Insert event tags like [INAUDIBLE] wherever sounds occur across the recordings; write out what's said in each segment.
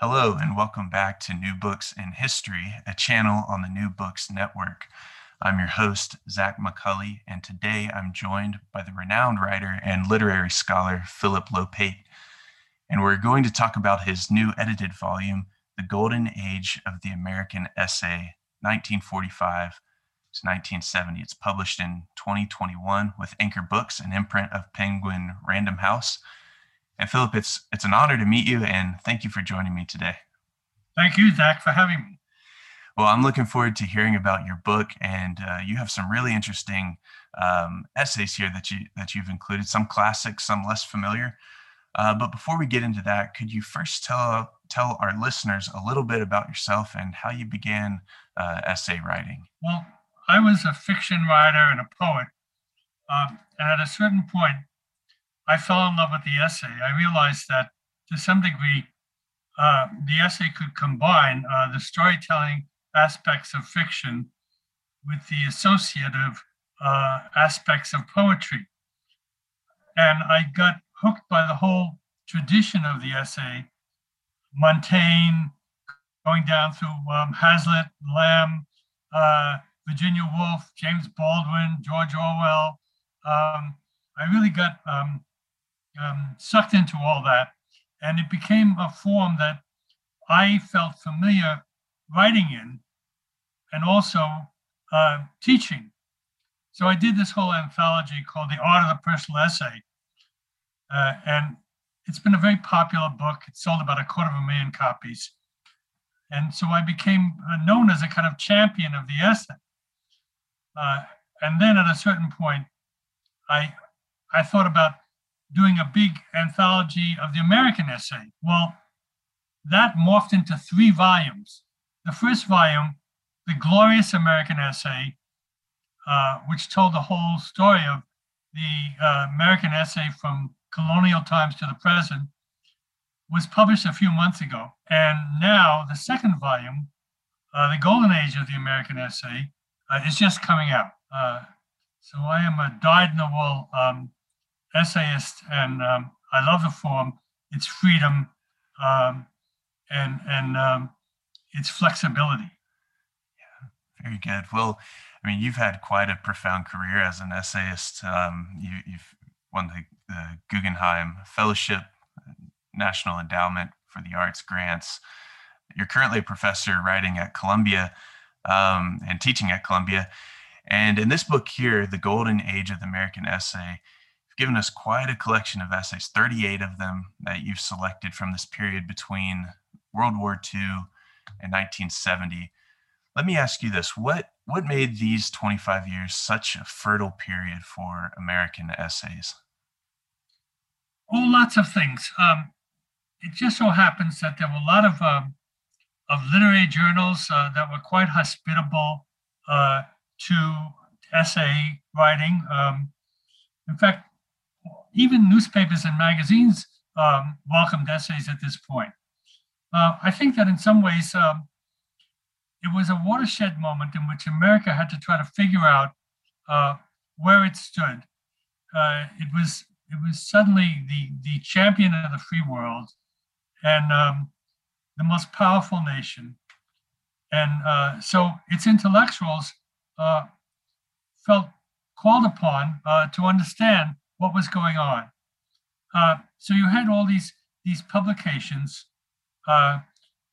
Hello, and welcome back to New Books in History, a channel on the New Books Network. I'm your host, Zach McCulley, and today I'm joined by the renowned writer and literary scholar Philip Lopate. And we're going to talk about his new edited volume, The Golden Age of the American Essay, 1945 to 1970. It's published in 2021 with Anchor Books, an imprint of Penguin Random House. And Philip, it's it's an honor to meet you, and thank you for joining me today. Thank you, Zach, for having me. Well, I'm looking forward to hearing about your book, and uh, you have some really interesting um, essays here that you that you've included. Some classics, some less familiar. Uh, but before we get into that, could you first tell tell our listeners a little bit about yourself and how you began uh, essay writing? Well, I was a fiction writer and a poet, um, and at a certain point, I fell in love with the essay. I realized that to some degree, uh, the essay could combine uh, the storytelling aspects of fiction with the associative uh, aspects of poetry. And I got hooked by the whole tradition of the essay, Montaigne, going down through um, Hazlitt, Lamb, uh, Virginia Woolf, James Baldwin, George Orwell. Um, I really got um, um, sucked into all that. And it became a form that I felt familiar writing in and also uh, teaching. So I did this whole anthology called The Art of the Personal Essay. Uh, and it's been a very popular book. It sold about a quarter of a million copies. And so I became uh, known as a kind of champion of the essay. Uh, and then at a certain point, I, I thought about doing a big anthology of the American essay. Well, that morphed into three volumes. The first volume, The Glorious American Essay, uh, which told the whole story of the uh, American essay from colonial times to the present, was published a few months ago. And now the second volume, uh, The Golden Age of the American Essay, uh, is just coming out. Uh, so I am a dyed in the wool um, essayist, and um, I love the form. It's freedom, um, and and um, it's flexibility. Yeah, very good. Well, I mean, you've had quite a profound career as an essayist. Um, you, have won the, the, Guggenheim Fellowship, National Endowment for the Arts grants. You're currently a professor writing at Columbia um, and teaching at Columbia. And in this book here, The Golden Age of the American Essay, given us quite a collection of essays, 38 of them that you've selected from this period between World War II and 1970. Let me ask you this what, what made these 25 years such a fertile period for American essays? Oh, lots of things. Um, it just so happens that there were a lot of, um, of literary journals uh, that were quite hospitable uh, to essay writing. Um, in fact, even newspapers and magazines um, welcomed essays at this point. Uh, I think that in some ways um, it was a watershed moment in which America had to try to figure out uh, where it stood. Uh, it was it was suddenly the the champion of the free world and um, the most powerful nation, and uh, so its intellectuals uh, felt called upon uh, to understand what was going on. Uh, so you had all these these publications uh,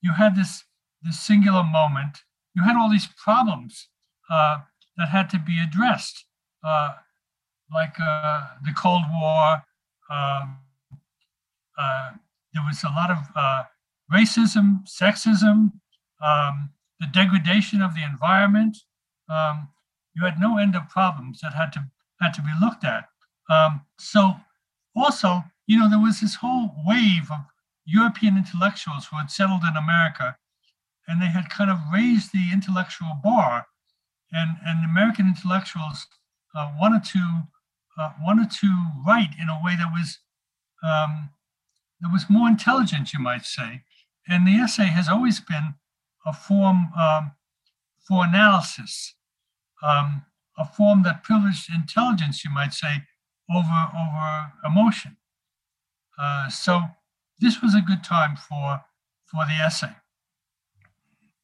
you had this this singular moment. You had all these problems uh, that had to be addressed, uh, like uh, the Cold War. Um, uh, there was a lot of racism, sexism, um, the degradation of the environment. Um, you had no end of problems that had to had to be looked at. Um, so, also, you know, there was this whole wave of European intellectuals who had settled in America, and they had kind of raised the intellectual bar, and and American intellectuals uh, wanted to uh, wanted to write in a way that was um, that was more intelligent, you might say. And the essay has always been a form um, for analysis, um, a form that privileged intelligence, you might say, over over emotion. Uh, so this was a good time for for the essay.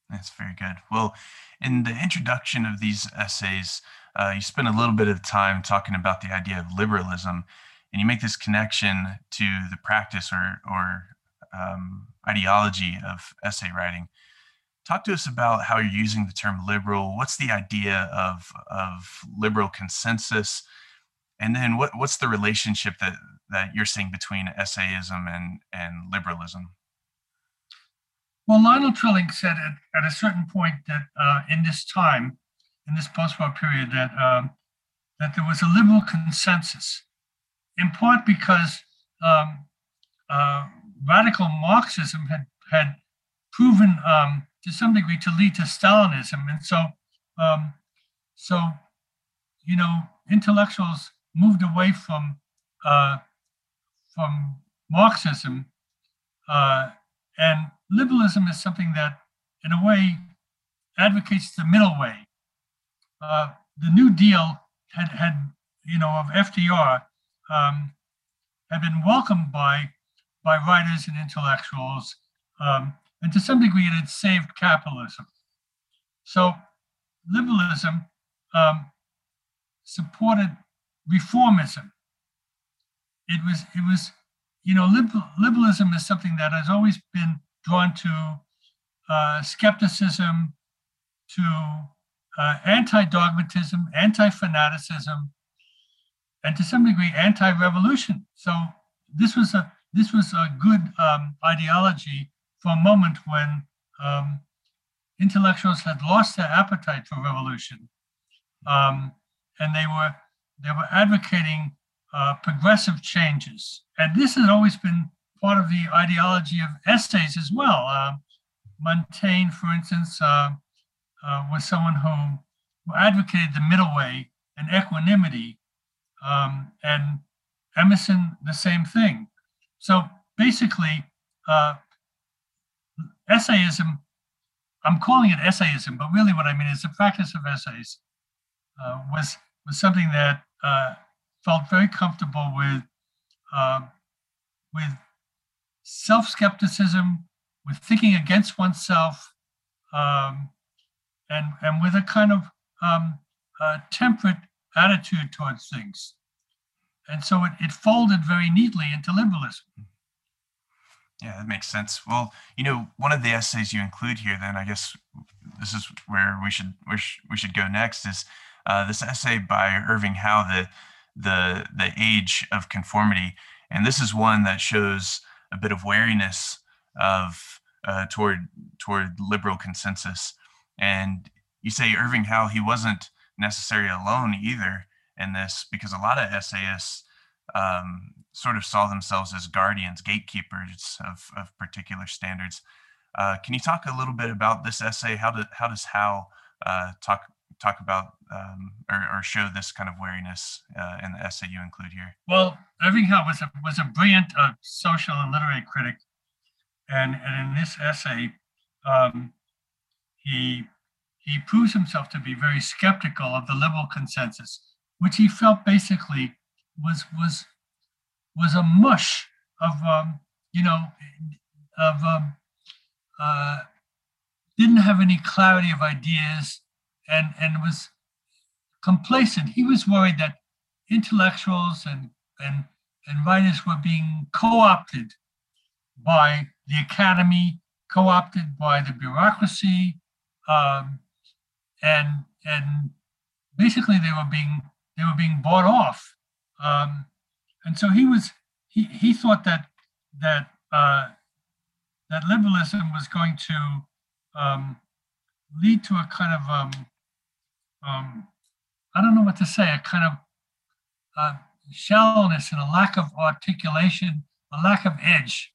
That's very good. Well, in the introduction of these essays, uh, you spend a little bit of time talking about the idea of liberalism, and you make this connection to the practice or or um, ideology of essay writing. Talk to us about how you're using the term liberal. What's the idea of of liberal consensus, and then what what's the relationship that that you're seeing between essayism and and liberalism? Well, Lionel Trilling said at, at a certain point that uh, in this time, in this post-war period, that um, that there was a liberal consensus, in part because um, uh, radical Marxism had had proven um, to some degree to lead to Stalinism, and so um, so you know intellectuals moved away from uh, from Marxism, uh, and liberalism is something that, in a way, advocates the middle way. Uh, the New Deal had had you know of FDR um, had been welcomed by by writers and intellectuals, um, and to some degree it had saved capitalism. So liberalism um, supported reformism. It was it was you know liberal, liberalism is something that has always been drawn to uh, skepticism, to uh, anti-dogmatism, anti-fanaticism, and to some degree anti-revolution. So this was a this was a good um, ideology for a moment when um, intellectuals had lost their appetite for revolution, um, and they were they were advocating uh, progressive changes. And this has always been part of the ideology of essays as well. Uh, Montaigne, for instance, uh, uh, was someone who, who advocated the middle way and equanimity, um, and Emerson, the same thing. So basically, uh, essayism, I'm calling it essayism, but really what I mean is the practice of essays uh, was, was something that uh, felt very comfortable with, uh, with self skepticism, with thinking against oneself, um, and, and with a kind of um, temperate attitude towards things. And so it, it folded very neatly into liberalism. Yeah, that makes sense. Well, you know, one of the essays you include here, then I guess this is where we should we, we should go next is uh, this essay by Irving Howe, the the the age of conformity, and this is one that shows a bit of wariness of uh, toward toward liberal consensus. And you say Irving Howe, he wasn't necessarily alone either in this because a lot of essayists um, sort of saw themselves as guardians, gatekeepers of, of particular standards. Uh, can you talk a little bit about this essay? How, do, how does Howe uh, talk talk about um, or, or, show this kind of wariness uh, in the essay you include here? Well, Irving Howe was a was a brilliant uh, social and literary critic, and, and in this essay, um, he he proves himself to be very skeptical of the liberal consensus, which he felt basically was was was a mush of um, you know of um, uh, didn't have any clarity of ideas and and was complacent. He was worried that intellectuals and and and writers were being co-opted by the academy co-opted by the bureaucracy, um, and and basically they were being they were being bought off. Um, and so he was he he thought that that uh, that liberalism was going to um, lead to a kind of um, um, I don't know what to say, a kind of uh, shallowness and a lack of articulation, a lack of edge.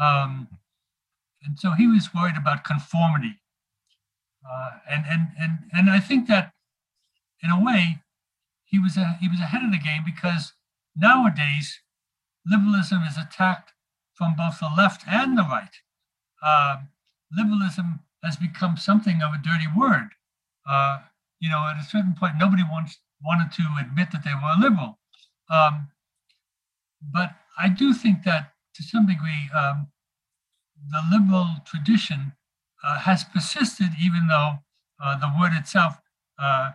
Um, and so he was worried about conformity. Uh, and, and, and, and I think that in a way, he was, a, he was ahead of the game because nowadays liberalism is attacked from both the left and the right. Uh, liberalism has become something of a dirty word. Uh, you know, at a certain point, nobody wants wanted to admit that they were liberal. Um, but I do think that to some degree, um, the liberal tradition uh, has persisted, even though uh, the word itself uh,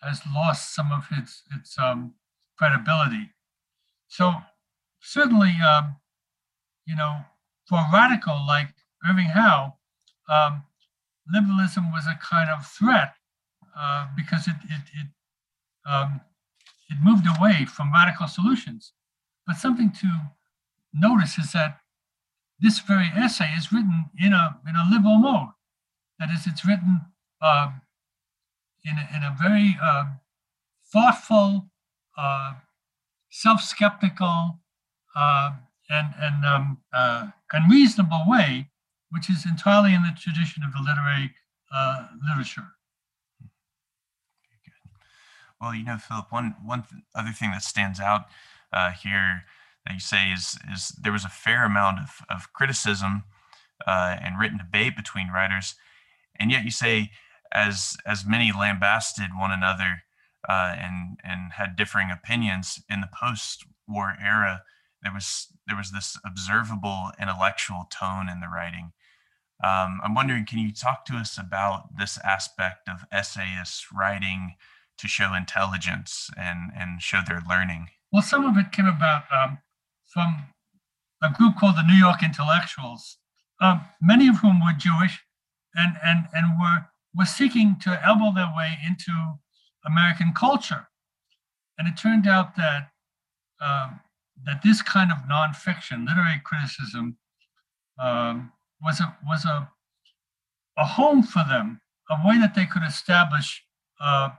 has lost some of its its um, credibility. So certainly, um, you know, for a radical like Irving Howe, um, liberalism was a kind of threat uh, because it it it, um, it moved away from radical solutions. But something to notice is that this very essay is written in a in a liberal mode. That is, it's written um, in a, in a very uh, thoughtful, uh, self-skeptical, uh, and and um, uh, and reasonable way, which is entirely in the tradition of the literary uh, literature. Well, you know, Philip, one one th- other thing that stands out uh, here that you say is is there was a fair amount of, of criticism uh, and written debate between writers, and yet you say as as many lambasted one another uh, and and had differing opinions in the post-war era, there was there was this observable intellectual tone in the writing. Um, I'm wondering, can you talk to us about this aspect of essayists writing? To show intelligence and and show their learning? Well, some of it came about um, from a group called the New York Intellectuals, um, many of whom were Jewish, and and and were were seeking to elbow their way into American culture, and it turned out that um, that this kind of nonfiction, literary criticism, um, was a was a a home for them, a way that they could establish uh,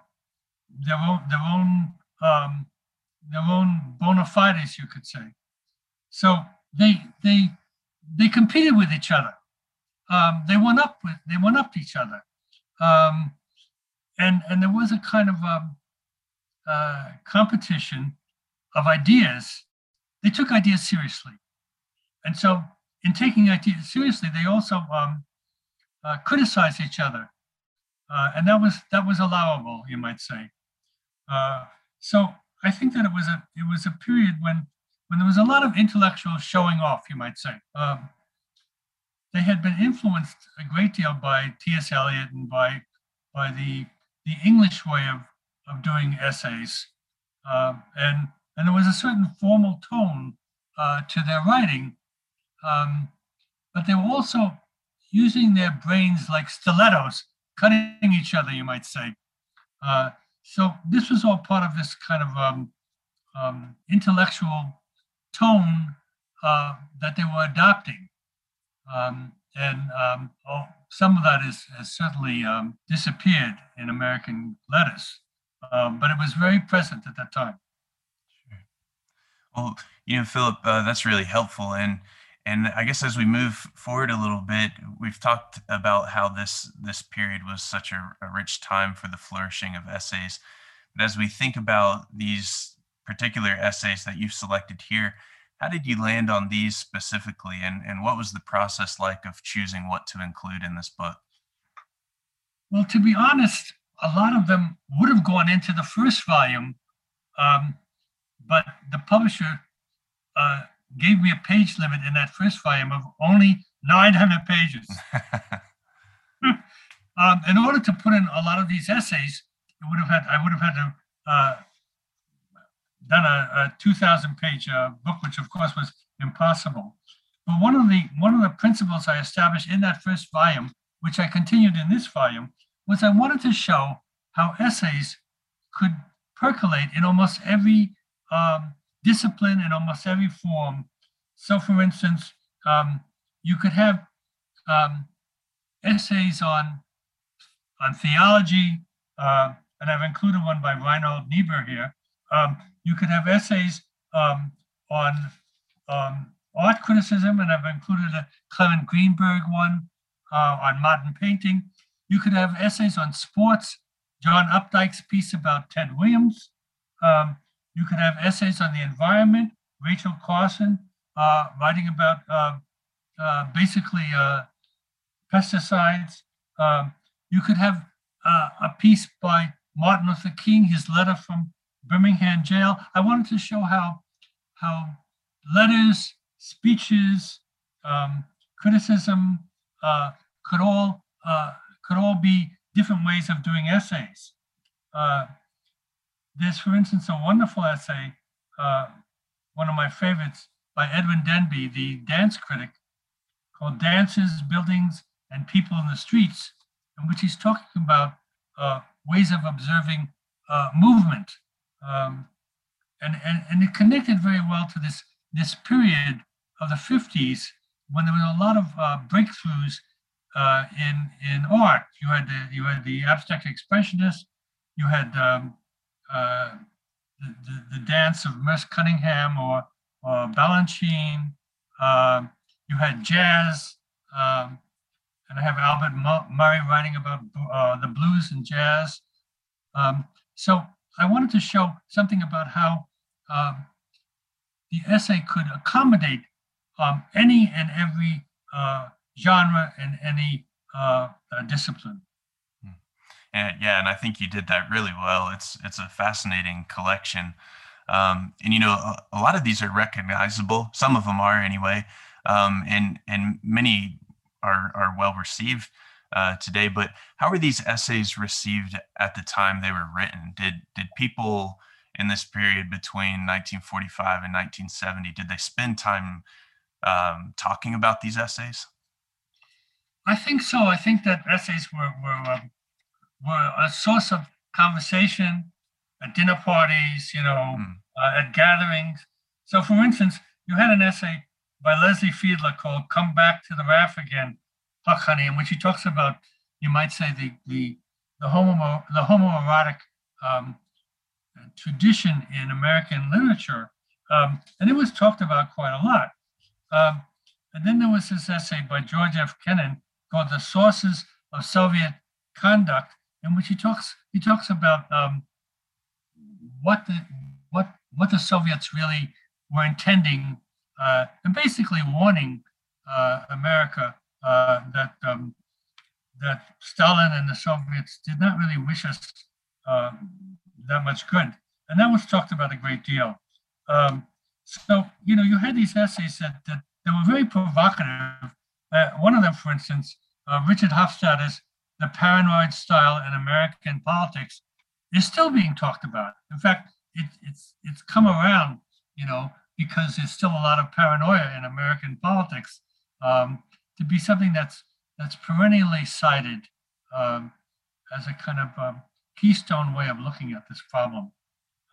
their own their own um, their own bona fides, you could say. So they they they competed with each other. Um, they went up with they went up to each other, um, and and there was a kind of um, uh, competition of ideas. They took ideas seriously, and so in taking ideas seriously, they also um, uh, criticized each other, uh, and that was that was allowable, you might say. Uh, so I think that it was a it was a period when when there was a lot of intellectual showing off, you might say. Um, they had been influenced a great deal by T.S. Eliot and by by the the English way of of doing essays, uh, and and there was a certain formal tone uh, to their writing, um, but they were also using their brains like stilettos, cutting each other, you might say. Uh, so this was all part of this kind of um, um, intellectual tone uh, that they were adopting. Um, and um, oh, some of that is, has certainly um, disappeared in American letters, um, but it was very present at that time. Sure. Well, you know, Philip, uh, that's really helpful. And and I guess as we move forward a little bit, we've talked about how this this period was such a, a rich time for the flourishing of essays. But as we think about these particular essays that you've selected here, how did you land on these specifically, and, and what was the process like of choosing what to include in this book? Well, to be honest, a lot of them would have gone into the first volume, um, but the publisher uh, gave me a page limit in that first volume of only 900 pages. [LAUGHS] [LAUGHS] um, in order to put in a lot of these essays, it would have had I would have had to uh, done a, a 2,000 page uh, book, which of course was impossible. but one of the one of the principles I established in that first volume, which I continued in this volume, was I wanted to show how essays could percolate in almost every um, discipline in almost every form. So, for instance, um, you could have um, essays on on theology, uh, and I've included one by Reinhold Niebuhr here. Um, you could have essays um, on um, art criticism, and I've included a Clement Greenberg one uh, on modern painting. You could have essays on sports, John Updike's piece about Ted Williams. Um, you could have essays on the environment, Rachel Carson uh, writing about uh, uh, basically uh, pesticides. Um, you could have uh, a piece by Martin Luther King, his letter from Birmingham jail. I wanted to show how how letters, speeches, um, criticism uh, could all could all be different ways of doing essays. There's, for instance, a wonderful essay, uh, one of my favorites, by Edwin Denby, the dance critic, called Dances, Buildings, and People in the Streets, in which he's talking about uh, ways of observing uh, movement. Um, and, and, and it connected very well to this, this period of the 50s when there was a lot of uh, breakthroughs uh, in, in art. You had the, you had the abstract expressionists, you had um, uh, the, the, the, dance of Merce Cunningham or, or Balanchine. Um, you had jazz, um, and I have Albert Murray writing about uh, the blues and jazz. Um, so I wanted to show something about how um, the essay could accommodate um, any and every uh, genre and any uh, discipline. Yeah, and I think you did that really well. It's it's a fascinating collection, um, and you know a, a, lot of these are recognizable. Some of them are anyway, um, and and many are are well received uh, today. But how were these essays received at the time they were written? Did did people in this period between 1945 and 1970 did they spend time um, talking about these essays? I think so. I think that essays were were um, were a source of conversation at dinner parties, you know, mm. uh, at gatherings. So, for instance, you had an essay by Leslie Fiedler called "Come Back to the Raft Again," Honey, in which he talks about, you might say, the the the homo the homoerotic um, tradition in American literature, um, and it was talked about quite a lot. Um, and then there was this essay by George F. Kennan called "The Sources of Soviet Conduct," in which he talks he talks about um, what the what what the Soviets really were intending uh, and basically warning uh, America uh, that um, that Stalin and the Soviets did not really wish us uh, that much good, and that was talked about a great deal. Um, so you know, you had these essays that that, that were very provocative. Uh, one of them, for instance, uh, Richard Hofstadter's the paranoid style in American politics is still being talked about. In fact, it, it's it's come around, you know, because there's still a lot of paranoia in American politics um, to be something that's that's perennially cited um, as a kind of um, keystone way of looking at this problem.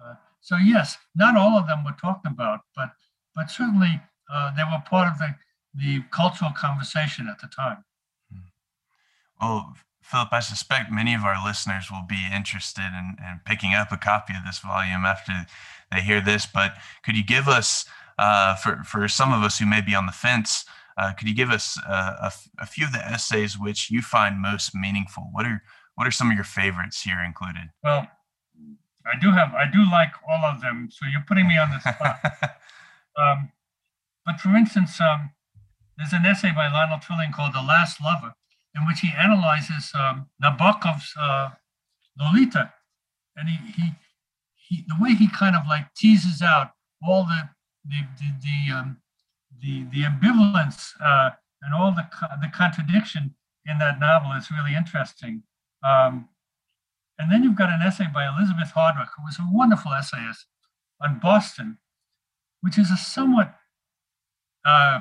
Uh, so yes, not all of them were talked about, but but certainly uh, they were part of the the cultural conversation at the time. Well, Philip, I suspect many of our listeners will be interested in, in, picking up a copy of this volume after they hear this. But could you give us, uh, for, for some of us who may be on the fence, uh, could you give us uh, a, few of the essays which you find most meaningful? What are what are some of your favorites here included? Well, I do have I do like all of them. So you're putting me on the spot. [LAUGHS] um, but for instance, um, there's an essay by Lionel Trilling called "The Last Lover," in which he analyzes um, Nabokov's uh, Lolita, and he, he he the way he kind of like teases out all the the the the, um, the, the ambivalence uh, and all the the contradiction in that novel is really interesting. Um, and then you've got an essay by Elizabeth Hardwick, who was a wonderful essayist on Boston, which is a somewhat uh,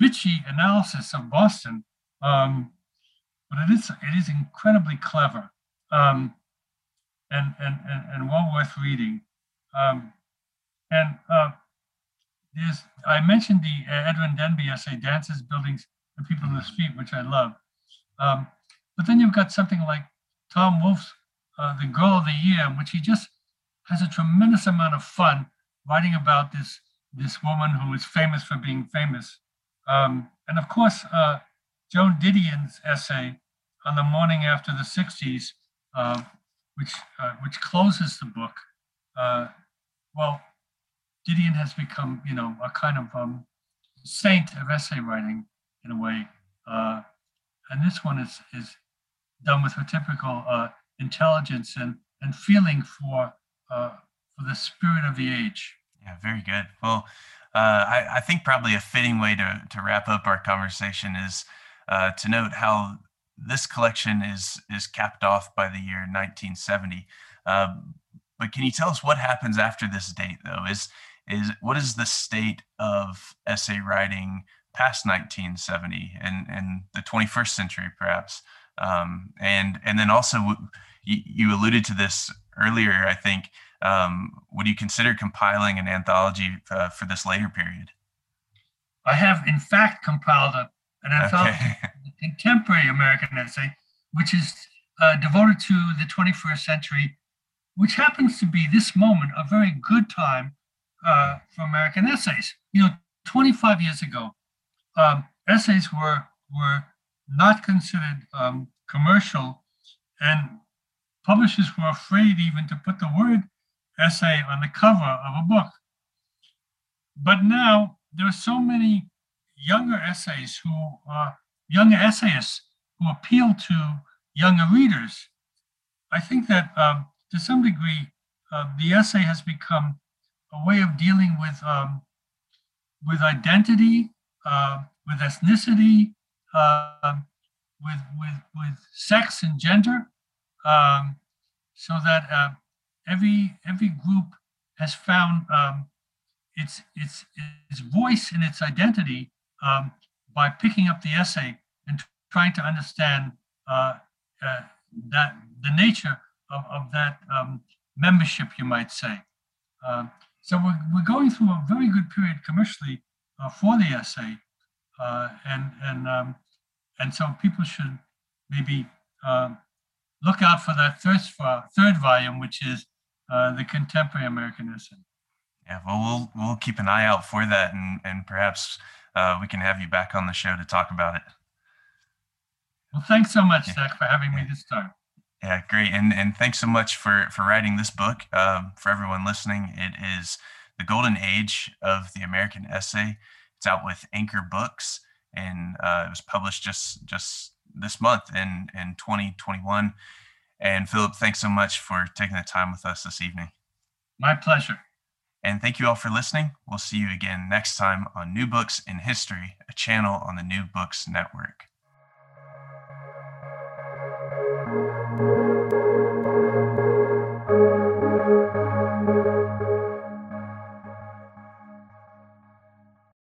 bitchy analysis of Boston, um, but it is it is incredibly clever um, and, and, and and well worth reading. Um, and uh, there's I mentioned the uh, Edwin Denby essay, "Dances, Buildings, and People in the Street," which I love. Um, but then you've got something like Tom Wolfe's uh, "The Girl of the Year," in which he just has a tremendous amount of fun writing about this this woman who is famous for being famous. Um, and of course, uh, Joan Didion's essay on the morning after the 60s, uh, which, uh, which closes the book. Uh, well, Didion has become, you know, a kind of um, saint of essay writing in a way. Uh, and this one is, is done with her typical uh, intelligence and, and feeling for, for the spirit of the age. Yeah, very good. Well, uh, I, I, think probably a fitting way to, to wrap up our conversation is uh, to note how this collection is is capped off by the year 1970. Um, but can you tell us what happens after this date, though? Is is what is the state of essay writing past 1970 and and the 21st century, perhaps? Um, and and then also you, you alluded to this earlier, I think. Um, would you consider compiling an anthology uh, for this later period? I have, in fact, compiled a, an anthology, okay. [LAUGHS] contemporary American essay, which is uh, devoted to the 21st century, which happens to be this moment a very good time uh, for American essays. You know, 25 years ago, um, essays were were not considered um, commercial, and publishers were afraid even to put the word essay on the cover of a book. But now there are so many younger essays who younger essayists who appeal to younger readers. I think that um, to some degree, uh, the essay has become a way of dealing with um, with identity, uh, with ethnicity, uh, with with with sex and gender, um, so that every every group has found its its its voice and its identity um, by picking up the essay and trying to understand uh, uh, that the nature of, of that um, membership, you might say. Uh, so we're, we're going through a very good period commercially uh, for the essay, uh, and and um, and so people should maybe um, look out for that first third volume, which is uh, the contemporary American essay. Yeah, well, we'll we'll keep an eye out for that, and and perhaps uh, we can have you back on the show to talk about it. Well, thanks so much, yeah. Zach, for having me this time. Yeah, great, and and thanks so much for for writing this book. Um, for everyone listening, it is the golden age of the American essay. It's out with Anchor Books, and uh, it was published just just this month in in 2021. And Philip, thanks so much for taking the time with us this evening. My pleasure. And thank you all for listening. We'll see you again next time on New Books in History, a channel on the New Books Network.